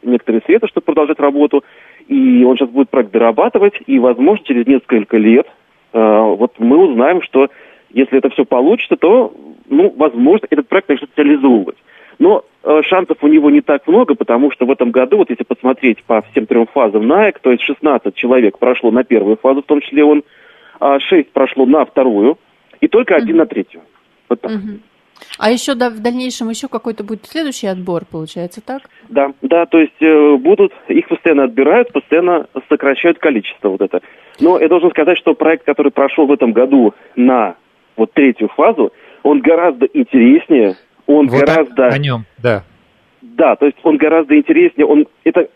некоторые средства, чтобы продолжать работу, и он сейчас будет проект дорабатывать, и, возможно, через несколько лет э, вот мы узнаем, что если это все получится, то, ну, возможно, этот проект начнет реализовывать. Но э, шансов у него не так много, потому что в этом году, вот если посмотреть по всем трем фазам НАЭК, то есть 16 человек прошло на первую фазу, в том числе он, а 6 прошло на вторую, и только один mm-hmm. на третью. Вот так. Mm-hmm. А еще да, в дальнейшем еще какой-то будет следующий отбор, получается, так? Да, да, то есть э, будут, их постоянно отбирают, постоянно сокращают количество вот это. Но я должен сказать, что проект, который прошел в этом году на вот третью фазу, он гораздо интереснее, он вот гораздо... О, о нем, да. Да, то есть он гораздо интереснее, он... Это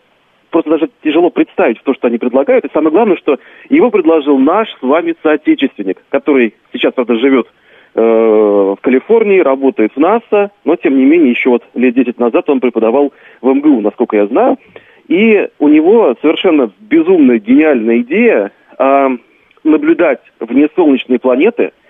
просто даже тяжело представить то, что они предлагают. И самое главное, что его предложил наш с вами соотечественник, который сейчас, правда, живет в Калифорнии, работает в НАСА, но, тем не менее, еще вот лет 10 назад он преподавал в МГУ, насколько я знаю. И у него совершенно безумная, гениальная идея э, наблюдать внесолнечные планеты –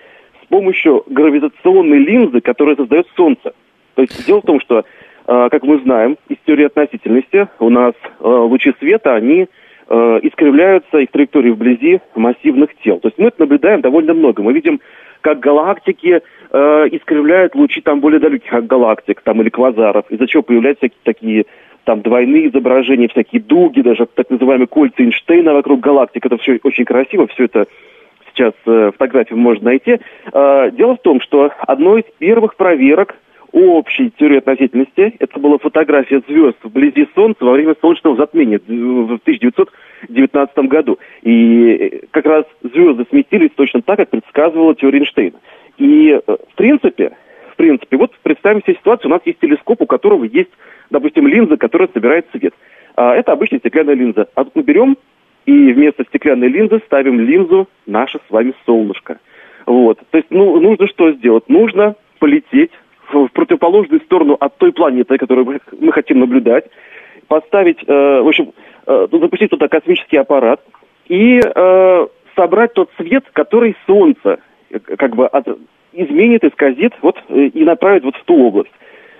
помощью гравитационной линзы, которая создает Солнце. То есть дело в том, что, э, как мы знаем из теории относительности, у нас э, лучи света, они э, искривляются, их траектории вблизи массивных тел. То есть мы это наблюдаем довольно много. Мы видим, как галактики э, искривляют лучи там более далеких от галактик, там или квазаров, из-за чего появляются всякие такие там двойные изображения, всякие дуги, даже так называемые кольца Эйнштейна вокруг галактик. Это все очень красиво, все это сейчас э, фотографию можно найти. Э, дело в том, что одной из первых проверок общей теории относительности. Это была фотография звезд вблизи Солнца во время солнечного затмения в 1919 году. И как раз звезды сместились точно так, как предсказывала теория Эйнштейна. И э, в принципе, в принципе, вот представим себе ситуацию, у нас есть телескоп, у которого есть, допустим, линза, которая собирает свет. А это обычная стеклянная линза. А тут мы берем и вместо стеклянной линзы ставим линзу наше с вами солнышко. Вот. То есть, ну, нужно что сделать? Нужно полететь в противоположную сторону от той планеты, которую мы хотим наблюдать, поставить, э, в общем, э, запустить туда космический аппарат и э, собрать тот свет, который Солнце э, как бы от, изменит, исказит вот, э, и направит вот в ту область.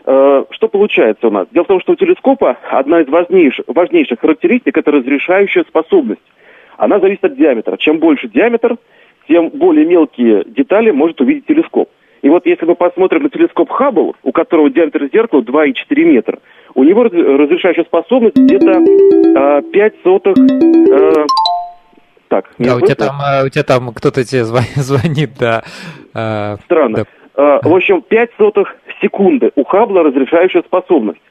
Э, что получается у нас? Дело в том, что у телескопа одна из важнейших, важнейших характеристик – это разрешающая способность. Она зависит от диаметра. Чем больше диаметр, тем более мелкие детали может увидеть телескоп. И вот если мы посмотрим на телескоп Хаббл, у которого диаметр зеркала 2,4 метра, у него разрешающая способность где-то э, 5 сотых... Э, так, да, у тебя, там, э, у тебя там кто-то тебе *laughs* звонит, да. Э, Странно. Да. Э, в общем, 5 сотых секунды у Хаббла разрешающая способность.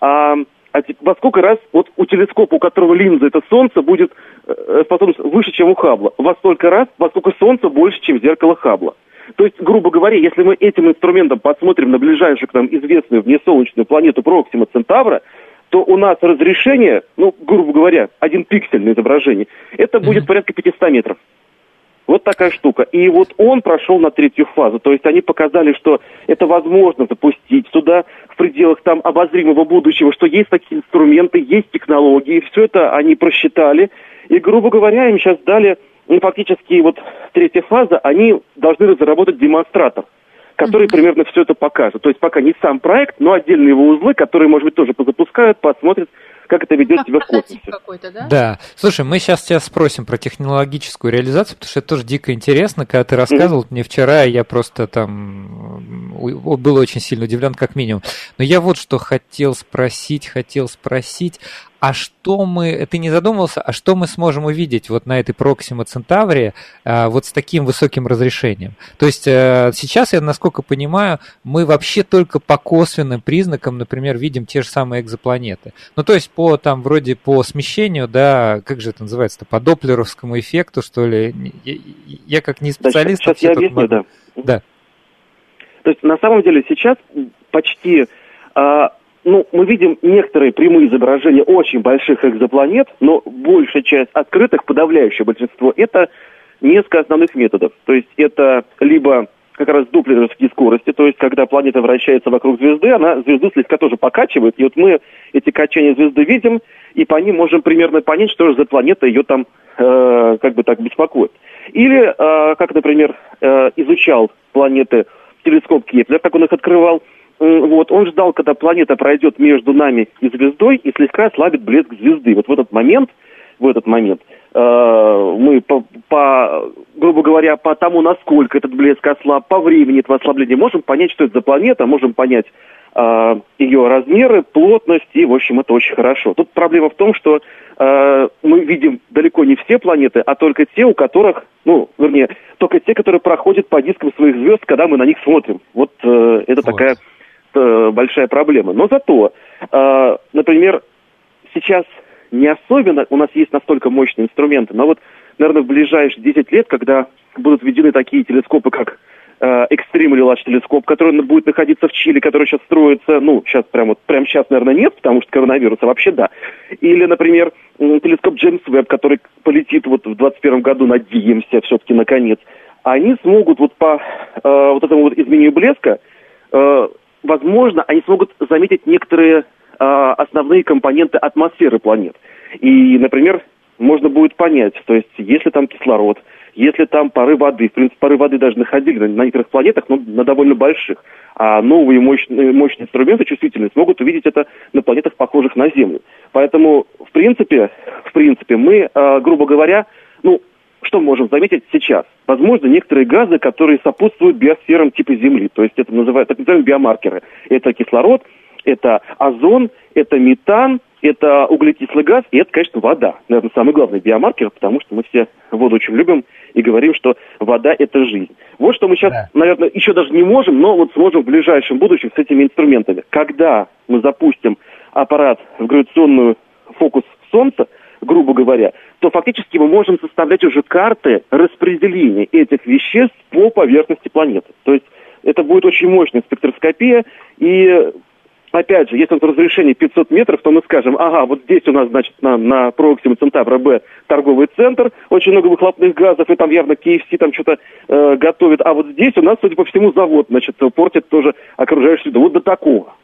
А, а во сколько раз вот у телескопа, у которого линза это Солнце, будет э, способность выше, чем у Хаббла? Во столько раз, во сколько Солнце больше, чем зеркало Хаббла. То есть, грубо говоря, если мы этим инструментом посмотрим на ближайшую к нам известную внесолнечную планету Проксима Центавра, то у нас разрешение, ну, грубо говоря, один пиксель на изображении, это будет порядка 500 метров. Вот такая штука. И вот он прошел на третью фазу. То есть они показали, что это возможно запустить туда в пределах там обозримого будущего, что есть такие инструменты, есть технологии. Все это они просчитали. И, грубо говоря, им сейчас дали ну, фактически вот третья фаза, они должны разработать демонстратор, который mm-hmm. примерно все это покажет. То есть пока не сам проект, но отдельные его узлы, которые, может быть, тоже позапускают, посмотрят, как это ведет как себя в космосе. Да? да. Слушай, мы сейчас тебя спросим про технологическую реализацию, потому что это тоже дико интересно. Когда ты рассказывал mm-hmm. мне вчера, я просто там был очень сильно удивлен, как минимум. Но я вот что хотел спросить, хотел спросить а что мы, ты не задумывался, а что мы сможем увидеть вот на этой Proxima Centauri а, вот с таким высоким разрешением? То есть а, сейчас, я насколько понимаю, мы вообще только по косвенным признакам, например, видим те же самые экзопланеты. Ну, то есть по там вроде по смещению, да, как же это называется-то, по доплеровскому эффекту, что ли? Я, я как не специалист... Да, сейчас я объясню, могу... да. Да. То есть на самом деле сейчас почти а, ну, мы видим некоторые прямые изображения очень больших экзопланет, но большая часть открытых, подавляющее большинство, это несколько основных методов. То есть это либо как раз дуплеровские скорости, то есть когда планета вращается вокруг звезды, она звезду слегка тоже покачивает, и вот мы эти качания звезды видим, и по ним можем примерно понять, что же за планета ее там э, как бы так беспокоит. Или, э, как, например, э, изучал планеты телескоп Кеплер, как он их открывал, вот, он ждал, когда планета пройдет между нами и звездой и слегка ослабит блеск звезды. Вот в этот момент, в этот момент э, мы по, по, грубо говоря, по тому, насколько этот блеск ослаб, по времени этого ослабления, можем понять, что это за планета, можем понять э, ее размеры, плотность, и, в общем, это очень хорошо. Тут проблема в том, что э, мы видим далеко не все планеты, а только те, у которых, ну, вернее, только те, которые проходят по дискам своих звезд, когда мы на них смотрим. Вот э, это вот. такая э, большая проблема. Но зато, э, например, сейчас не особенно у нас есть настолько мощные инструменты, но вот, наверное, в ближайшие 10 лет, когда будут введены такие телескопы, как Extreme Large телескоп, который будет находиться в Чили, который сейчас строится, ну, сейчас прямо вот, прямо сейчас, наверное, нет, потому что коронавируса вообще да. Или, например, телескоп Джеймс Веб, который полетит вот в 2021 году, надеемся, все-таки наконец. Они смогут вот по э, вот этому вот изменению блеска э, возможно, они смогут заметить некоторые э, основные компоненты атмосферы планет. И, например, можно будет понять, то есть, если там кислород, если там пары воды, в принципе, пары воды даже находили на, на некоторых планетах, но на довольно больших, а новые мощные, мощные инструменты чувствительные смогут увидеть это на планетах, похожих на Землю. Поэтому, в принципе, в принципе, мы, э, грубо говоря, ну, что мы можем заметить сейчас? Возможно, некоторые газы, которые сопутствуют биосферам типа Земли, то есть это называют так называемые биомаркеры. Это кислород, это озон, это метан, это углекислый газ, и это, конечно, вода. Наверное, самый главный биомаркер, потому что мы все воду очень любим и говорим, что вода – это жизнь. Вот что мы сейчас, да. наверное, еще даже не можем, но вот сможем в ближайшем будущем с этими инструментами. Когда мы запустим аппарат в гравитационную фокус Солнца, грубо говоря, то фактически мы можем составлять уже карты распределения этих веществ по поверхности планеты. То есть это будет очень мощная спектроскопия, и опять же, если это разрешение 500 метров, то мы скажем, ага, вот здесь у нас, значит, на, на Проксиме Центавра Б торговый центр, очень много выхлопных газов, и там явно KFC там что-то э, готовит, а вот здесь у нас, судя по всему, завод, значит, портит тоже окружающую среду. Вот до такого.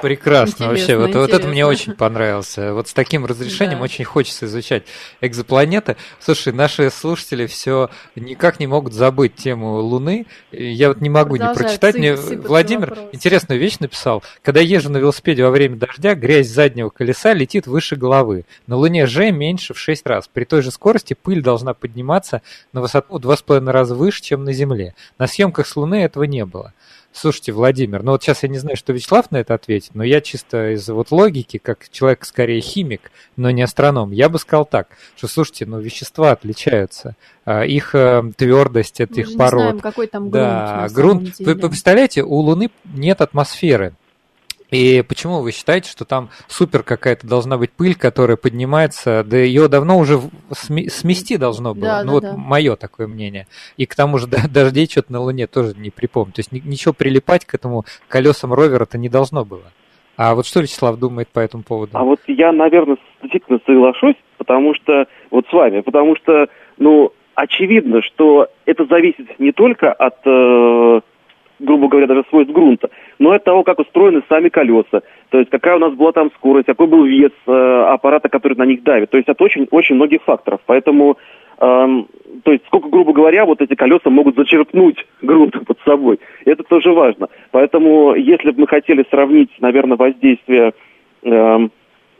Прекрасно вообще. Вот, вот это мне очень понравилось. Вот с таким разрешением да. очень хочется изучать экзопланеты. Слушай, наши слушатели все никак не могут забыть тему Луны. Я вот не могу не прочитать. Мне Владимир вопрос. интересную вещь написал. Когда езжу на велосипеде во время дождя, грязь заднего колеса летит выше головы. На Луне же меньше в 6 раз. При той же скорости пыль должна подниматься на высоту в 2,5 раза выше, чем на Земле. На съемках с Луны этого не было. Слушайте, Владимир, ну вот сейчас я не знаю, что Вячеслав на это ответит, но я чисто из вот логики, как человек скорее химик, но не астроном, я бы сказал так, что, слушайте, ну вещества отличаются, а, их э, твердость, это их пород. Не знаем, какой там грунт. Да, грунт. Вы, вы представляете, у Луны нет атмосферы. И почему вы считаете, что там супер какая-то должна быть пыль, которая поднимается, да ее давно уже смести должно было. Да, ну да, вот да. мое такое мнение. И к тому же да, дождей что-то на Луне тоже не припомню. То есть ничего прилипать к этому колесам ровера-то не должно было. А вот что Вячеслав думает по этому поводу? А вот я, наверное, действительно соглашусь, потому что вот с вами, потому что, ну, очевидно, что это зависит не только от э, грубо говоря, даже свойств грунта, но от того, как устроены сами колеса, то есть какая у нас была там скорость, какой был вес э, аппарата, который на них давит, то есть от очень, очень многих факторов. Поэтому, э, то есть сколько, грубо говоря, вот эти колеса могут зачерпнуть *laughs* грунт под собой, это тоже важно. Поэтому, если бы мы хотели сравнить, наверное, воздействие э,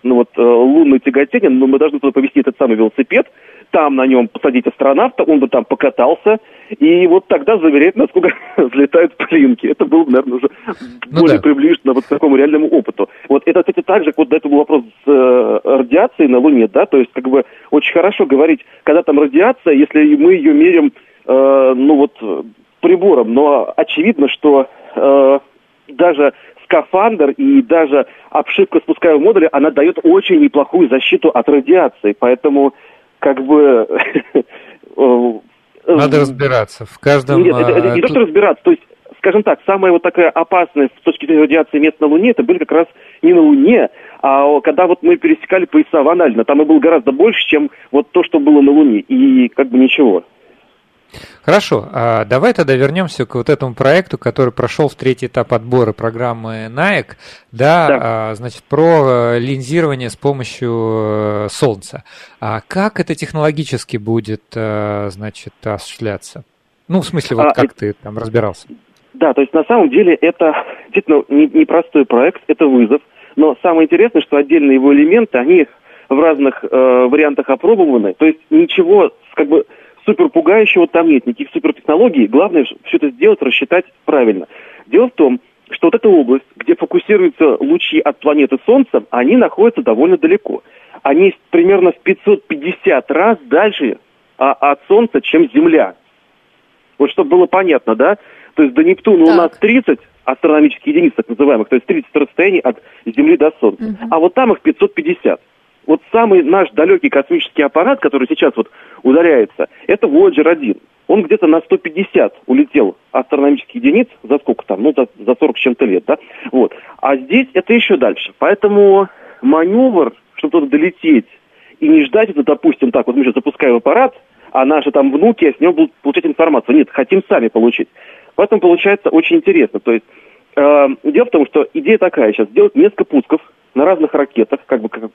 ну вот, э, лунное тяготение, но мы должны туда повезти этот самый велосипед, там на нем посадить астронавта, он бы там покатался, и вот тогда заверять, насколько *laughs* взлетают плинки. Это было, наверное, уже ну более да. приближено вот к такому реальному опыту. Вот это, кстати, так же, вот до этого был вопрос с э, радиацией на Луне, да, то есть как бы очень хорошо говорить, когда там радиация, если мы ее меряем, э, ну вот, прибором, но очевидно, что э, даже скафандр и даже обшивка спускаемого модуля, она дает очень неплохую защиту от радиации, поэтому как бы... *laughs* Э, Надо разбираться. В каждом... Нет, это, это не то, что разбираться. То есть, скажем так, самая вот такая опасная с точки зрения радиации мест на Луне, это были как раз не на Луне, а когда вот мы пересекали пояса ванально, там и было гораздо больше, чем вот то, что было на Луне. И как бы ничего. Хорошо, а давай тогда вернемся к вот этому проекту, который прошел в третий этап отбора программы NAEC, да, да. А, значит, про э, линзирование с помощью э, солнца. А как это технологически будет, э, значит, осуществляться? Ну, в смысле, вот а, как это... ты там разбирался? Да, то есть на самом деле это действительно непростой проект, это вызов, но самое интересное, что отдельные его элементы, они в разных э, вариантах опробованы, то есть ничего, как бы, супер пугающего там нет, никаких супертехнологий. Главное все это сделать, рассчитать правильно. Дело в том, что вот эта область, где фокусируются лучи от планеты Солнца, они находятся довольно далеко. Они примерно в 550 раз дальше а, от Солнца, чем Земля. Вот чтобы было понятно, да? То есть до Нептуна так. у нас 30 астрономических единиц, так называемых, то есть 30 расстояний от Земли до Солнца. Угу. А вот там их 550 вот самый наш далекий космический аппарат, который сейчас вот ударяется, это Voyager 1. Он где-то на 150 улетел астрономических единиц, за сколько там, ну, за, за 40 с чем-то лет, да, вот. А здесь это еще дальше. Поэтому маневр, чтобы туда долететь и не ждать это, допустим, так, вот мы сейчас запускаем аппарат, а наши там внуки с него будут получать информацию. Нет, хотим сами получить. Поэтому получается очень интересно. То есть э, дело в том, что идея такая сейчас, сделать несколько пусков, на разных ракетах, как бы как,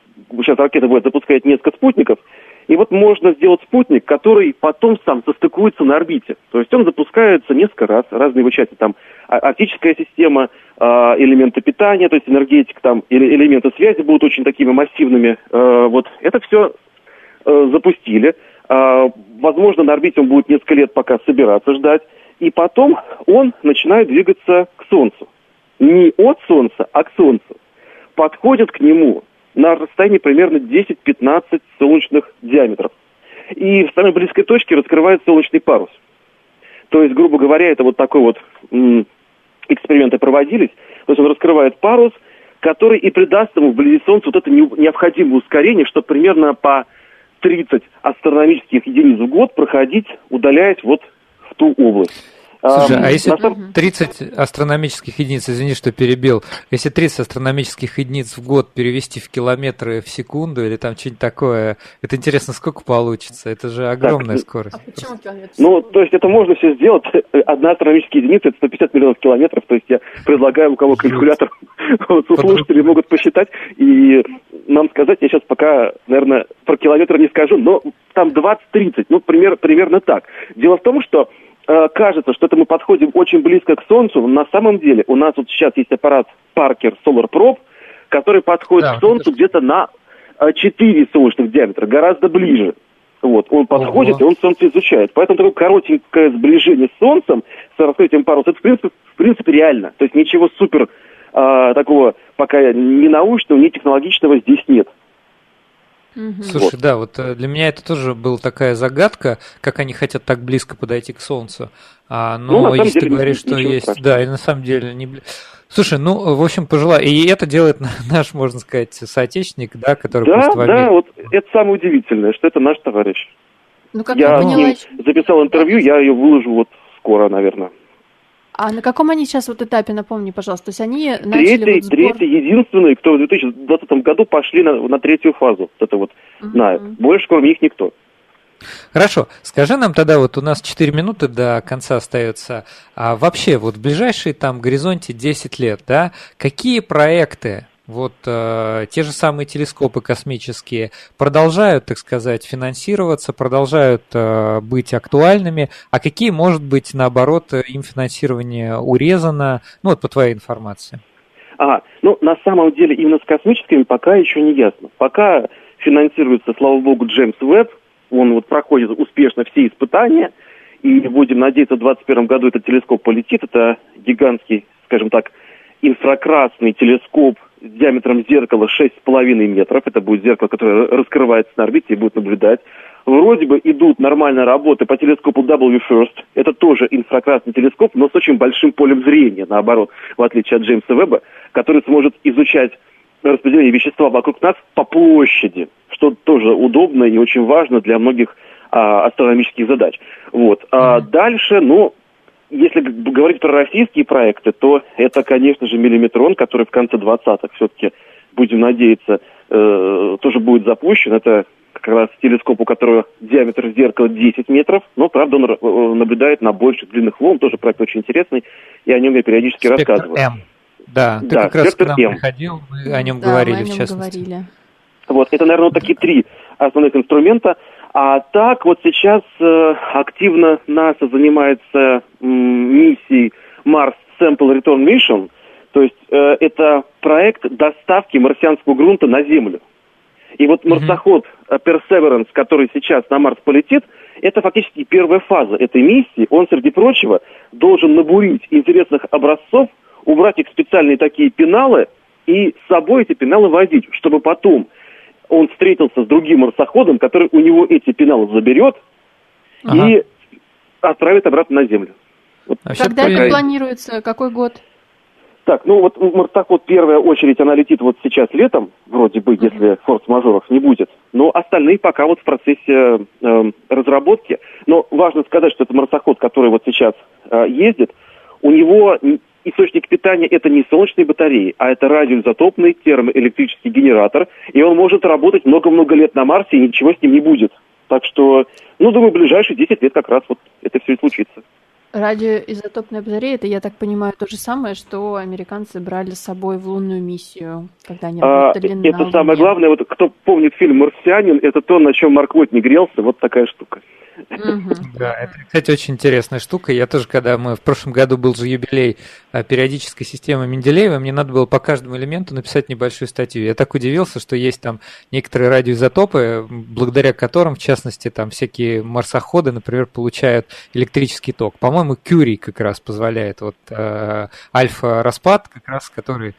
сейчас ракета будет запускать несколько спутников, и вот можно сделать спутник, который потом сам состыкуется на орбите. То есть он запускается несколько раз, разные его части, там оптическая система, а, элементы питания, то есть энергетика, там элементы связи будут очень такими массивными. А, вот это все а, запустили. Возможно, на орбите он будет несколько лет пока собираться ждать. И потом он начинает двигаться к Солнцу. Не от Солнца, а к Солнцу подходят к нему на расстоянии примерно 10-15 солнечных диаметров. И в самой близкой точке раскрывается солнечный парус. То есть, грубо говоря, это вот такой вот эксперименты проводились. То есть он раскрывает парус, который и придаст ему вблизи Солнца вот это необходимое ускорение, что примерно по 30 астрономических единиц в год проходить, удаляясь вот в ту область. Слушай, а если 30 астрономических единиц, извини, что перебил, если 30 астрономических единиц в год перевести в километры в секунду или там что-нибудь такое, это интересно, сколько получится? Это же огромная так, скорость. А почему километр? Ну, то есть это можно все сделать. Одна астрономическая единица – это 150 миллионов километров, то есть я предлагаю, у кого калькулятор, *laughs* слушатели могут посчитать и нам сказать, я сейчас пока, наверное, про километр не скажу, но там 20-30, ну, пример, примерно так. Дело в том, что Э, кажется, что это мы подходим очень близко к Солнцу, но на самом деле у нас вот сейчас есть аппарат Parker Solar Probe, который подходит да, к Солнцу где-то на 4 э, солнечных диаметра, гораздо ближе. Вот, он подходит, Ого. и он Солнце изучает. Поэтому такое коротенькое сближение с Солнцем, с раскрытием паруса, это в принципе, в принципе реально. То есть ничего супер а, такого пока ни научного, ни технологичного здесь нет. Угу. Слушай, вот. да, вот э, для меня это тоже была такая загадка, как они хотят так близко подойти к Солнцу. А, но ну, если ты говоришь, что есть, страшного. да, и на самом деле не Слушай, ну, в общем, пожелаю. И это делает *laughs* наш, можно сказать, соотечественник, да, который Да, да, вот это самое удивительное, что это наш товарищ. Ну, как я, я поняла... записал интервью, я ее выложу вот скоро, наверное. А на каком они сейчас вот этапе, напомни, пожалуйста? То есть они начали третий, вот сбор... третий, единственный, кто в 2020 году пошли на, на третью фазу. Вот это вот, угу. на, больше кроме них никто. Хорошо, скажи нам тогда, вот у нас 4 минуты до конца остается, а вообще вот в ближайшие там горизонте 10 лет, да, какие проекты вот э, те же самые телескопы космические продолжают, так сказать, финансироваться, продолжают э, быть актуальными, а какие, может быть, наоборот, им финансирование урезано, ну вот по твоей информации? Ага, ну на самом деле именно с космическими пока еще не ясно. Пока финансируется, слава богу, Джеймс Веб, он вот проходит успешно все испытания, и будем надеяться, в 2021 году этот телескоп полетит, это гигантский, скажем так, инфракрасный телескоп диаметром зеркала 6,5 метров. Это будет зеркало, которое раскрывается на орбите и будет наблюдать. Вроде бы идут нормальные работы по телескопу W First. Это тоже инфракрасный телескоп, но с очень большим полем зрения, наоборот, в отличие от Джеймса Веба, который сможет изучать распределение вещества вокруг нас по площади, что тоже удобно и очень важно для многих а, астрономических задач. Вот. А дальше, ну, если говорить про российские проекты, то это, конечно же, миллиметрон, который в конце 20-х все-таки, будем надеяться, э, тоже будет запущен. Это как раз телескоп, у которого диаметр зеркала 10 метров, но, правда, он э, наблюдает на больших длинных волн, тоже проект очень интересный, и о нем я периодически Спектр рассказываю. М. Да, ты да, как раз к нам М. приходил, мы о нем да, говорили, мы о нем в частности. Говорили. Вот, это, наверное, вот такие три основных инструмента – а так вот сейчас э, активно НАСА занимается м, миссией Mars Sample Return Mission, то есть э, это проект доставки марсианского грунта на Землю. И вот mm-hmm. марсоход э, Perseverance, который сейчас на Марс полетит, это фактически первая фаза этой миссии. Он, среди прочего, должен набурить интересных образцов, убрать их в специальные такие пеналы и с собой эти пеналы возить, чтобы потом он встретился с другим марсоходом, который у него эти пеналы заберет ага. и отправит обратно на Землю. Вот Когда такая... это планируется? Какой год? Так, ну вот марсоход первая очередь, она летит вот сейчас летом, вроде бы, если форс-мажоров не будет. Но остальные пока вот в процессе э, разработки. Но важно сказать, что это марсоход, который вот сейчас э, ездит, у него источник питания это не солнечные батареи, а это радиоизотопный термоэлектрический генератор, и он может работать много-много лет на Марсе, и ничего с ним не будет. Так что, ну, думаю, в ближайшие 10 лет как раз вот это все и случится. Радиоизотопная батарея, это, я так понимаю, то же самое, что американцы брали с собой в лунную миссию, когда они а, работали а, на Это Луне. самое главное, вот кто помнит фильм «Марсианин», это то, на чем Марк Уотт не грелся, вот такая штука. *laughs* Да, это, кстати, очень интересная штука. Я тоже, когда мы в прошлом году был же юбилей а, периодической системы Менделеева, мне надо было по каждому элементу написать небольшую статью. Я так удивился, что есть там некоторые радиоизотопы, благодаря которым, в частности, там всякие марсоходы, например, получают электрический ток. По-моему, Поэтому Кюрий как раз позволяет вот э, альфа-распад, как раз который...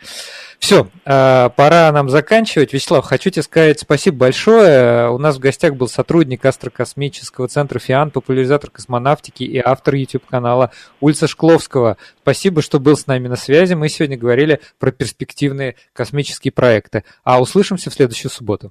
Все, э, пора нам заканчивать. Вячеслав, хочу тебе сказать спасибо большое. У нас в гостях был сотрудник Астрокосмического центра ФИАН, популяризатор космонавтики и автор YouTube-канала Ульца Шкловского. Спасибо, что был с нами на связи. Мы сегодня говорили про перспективные космические проекты. А услышимся в следующую субботу.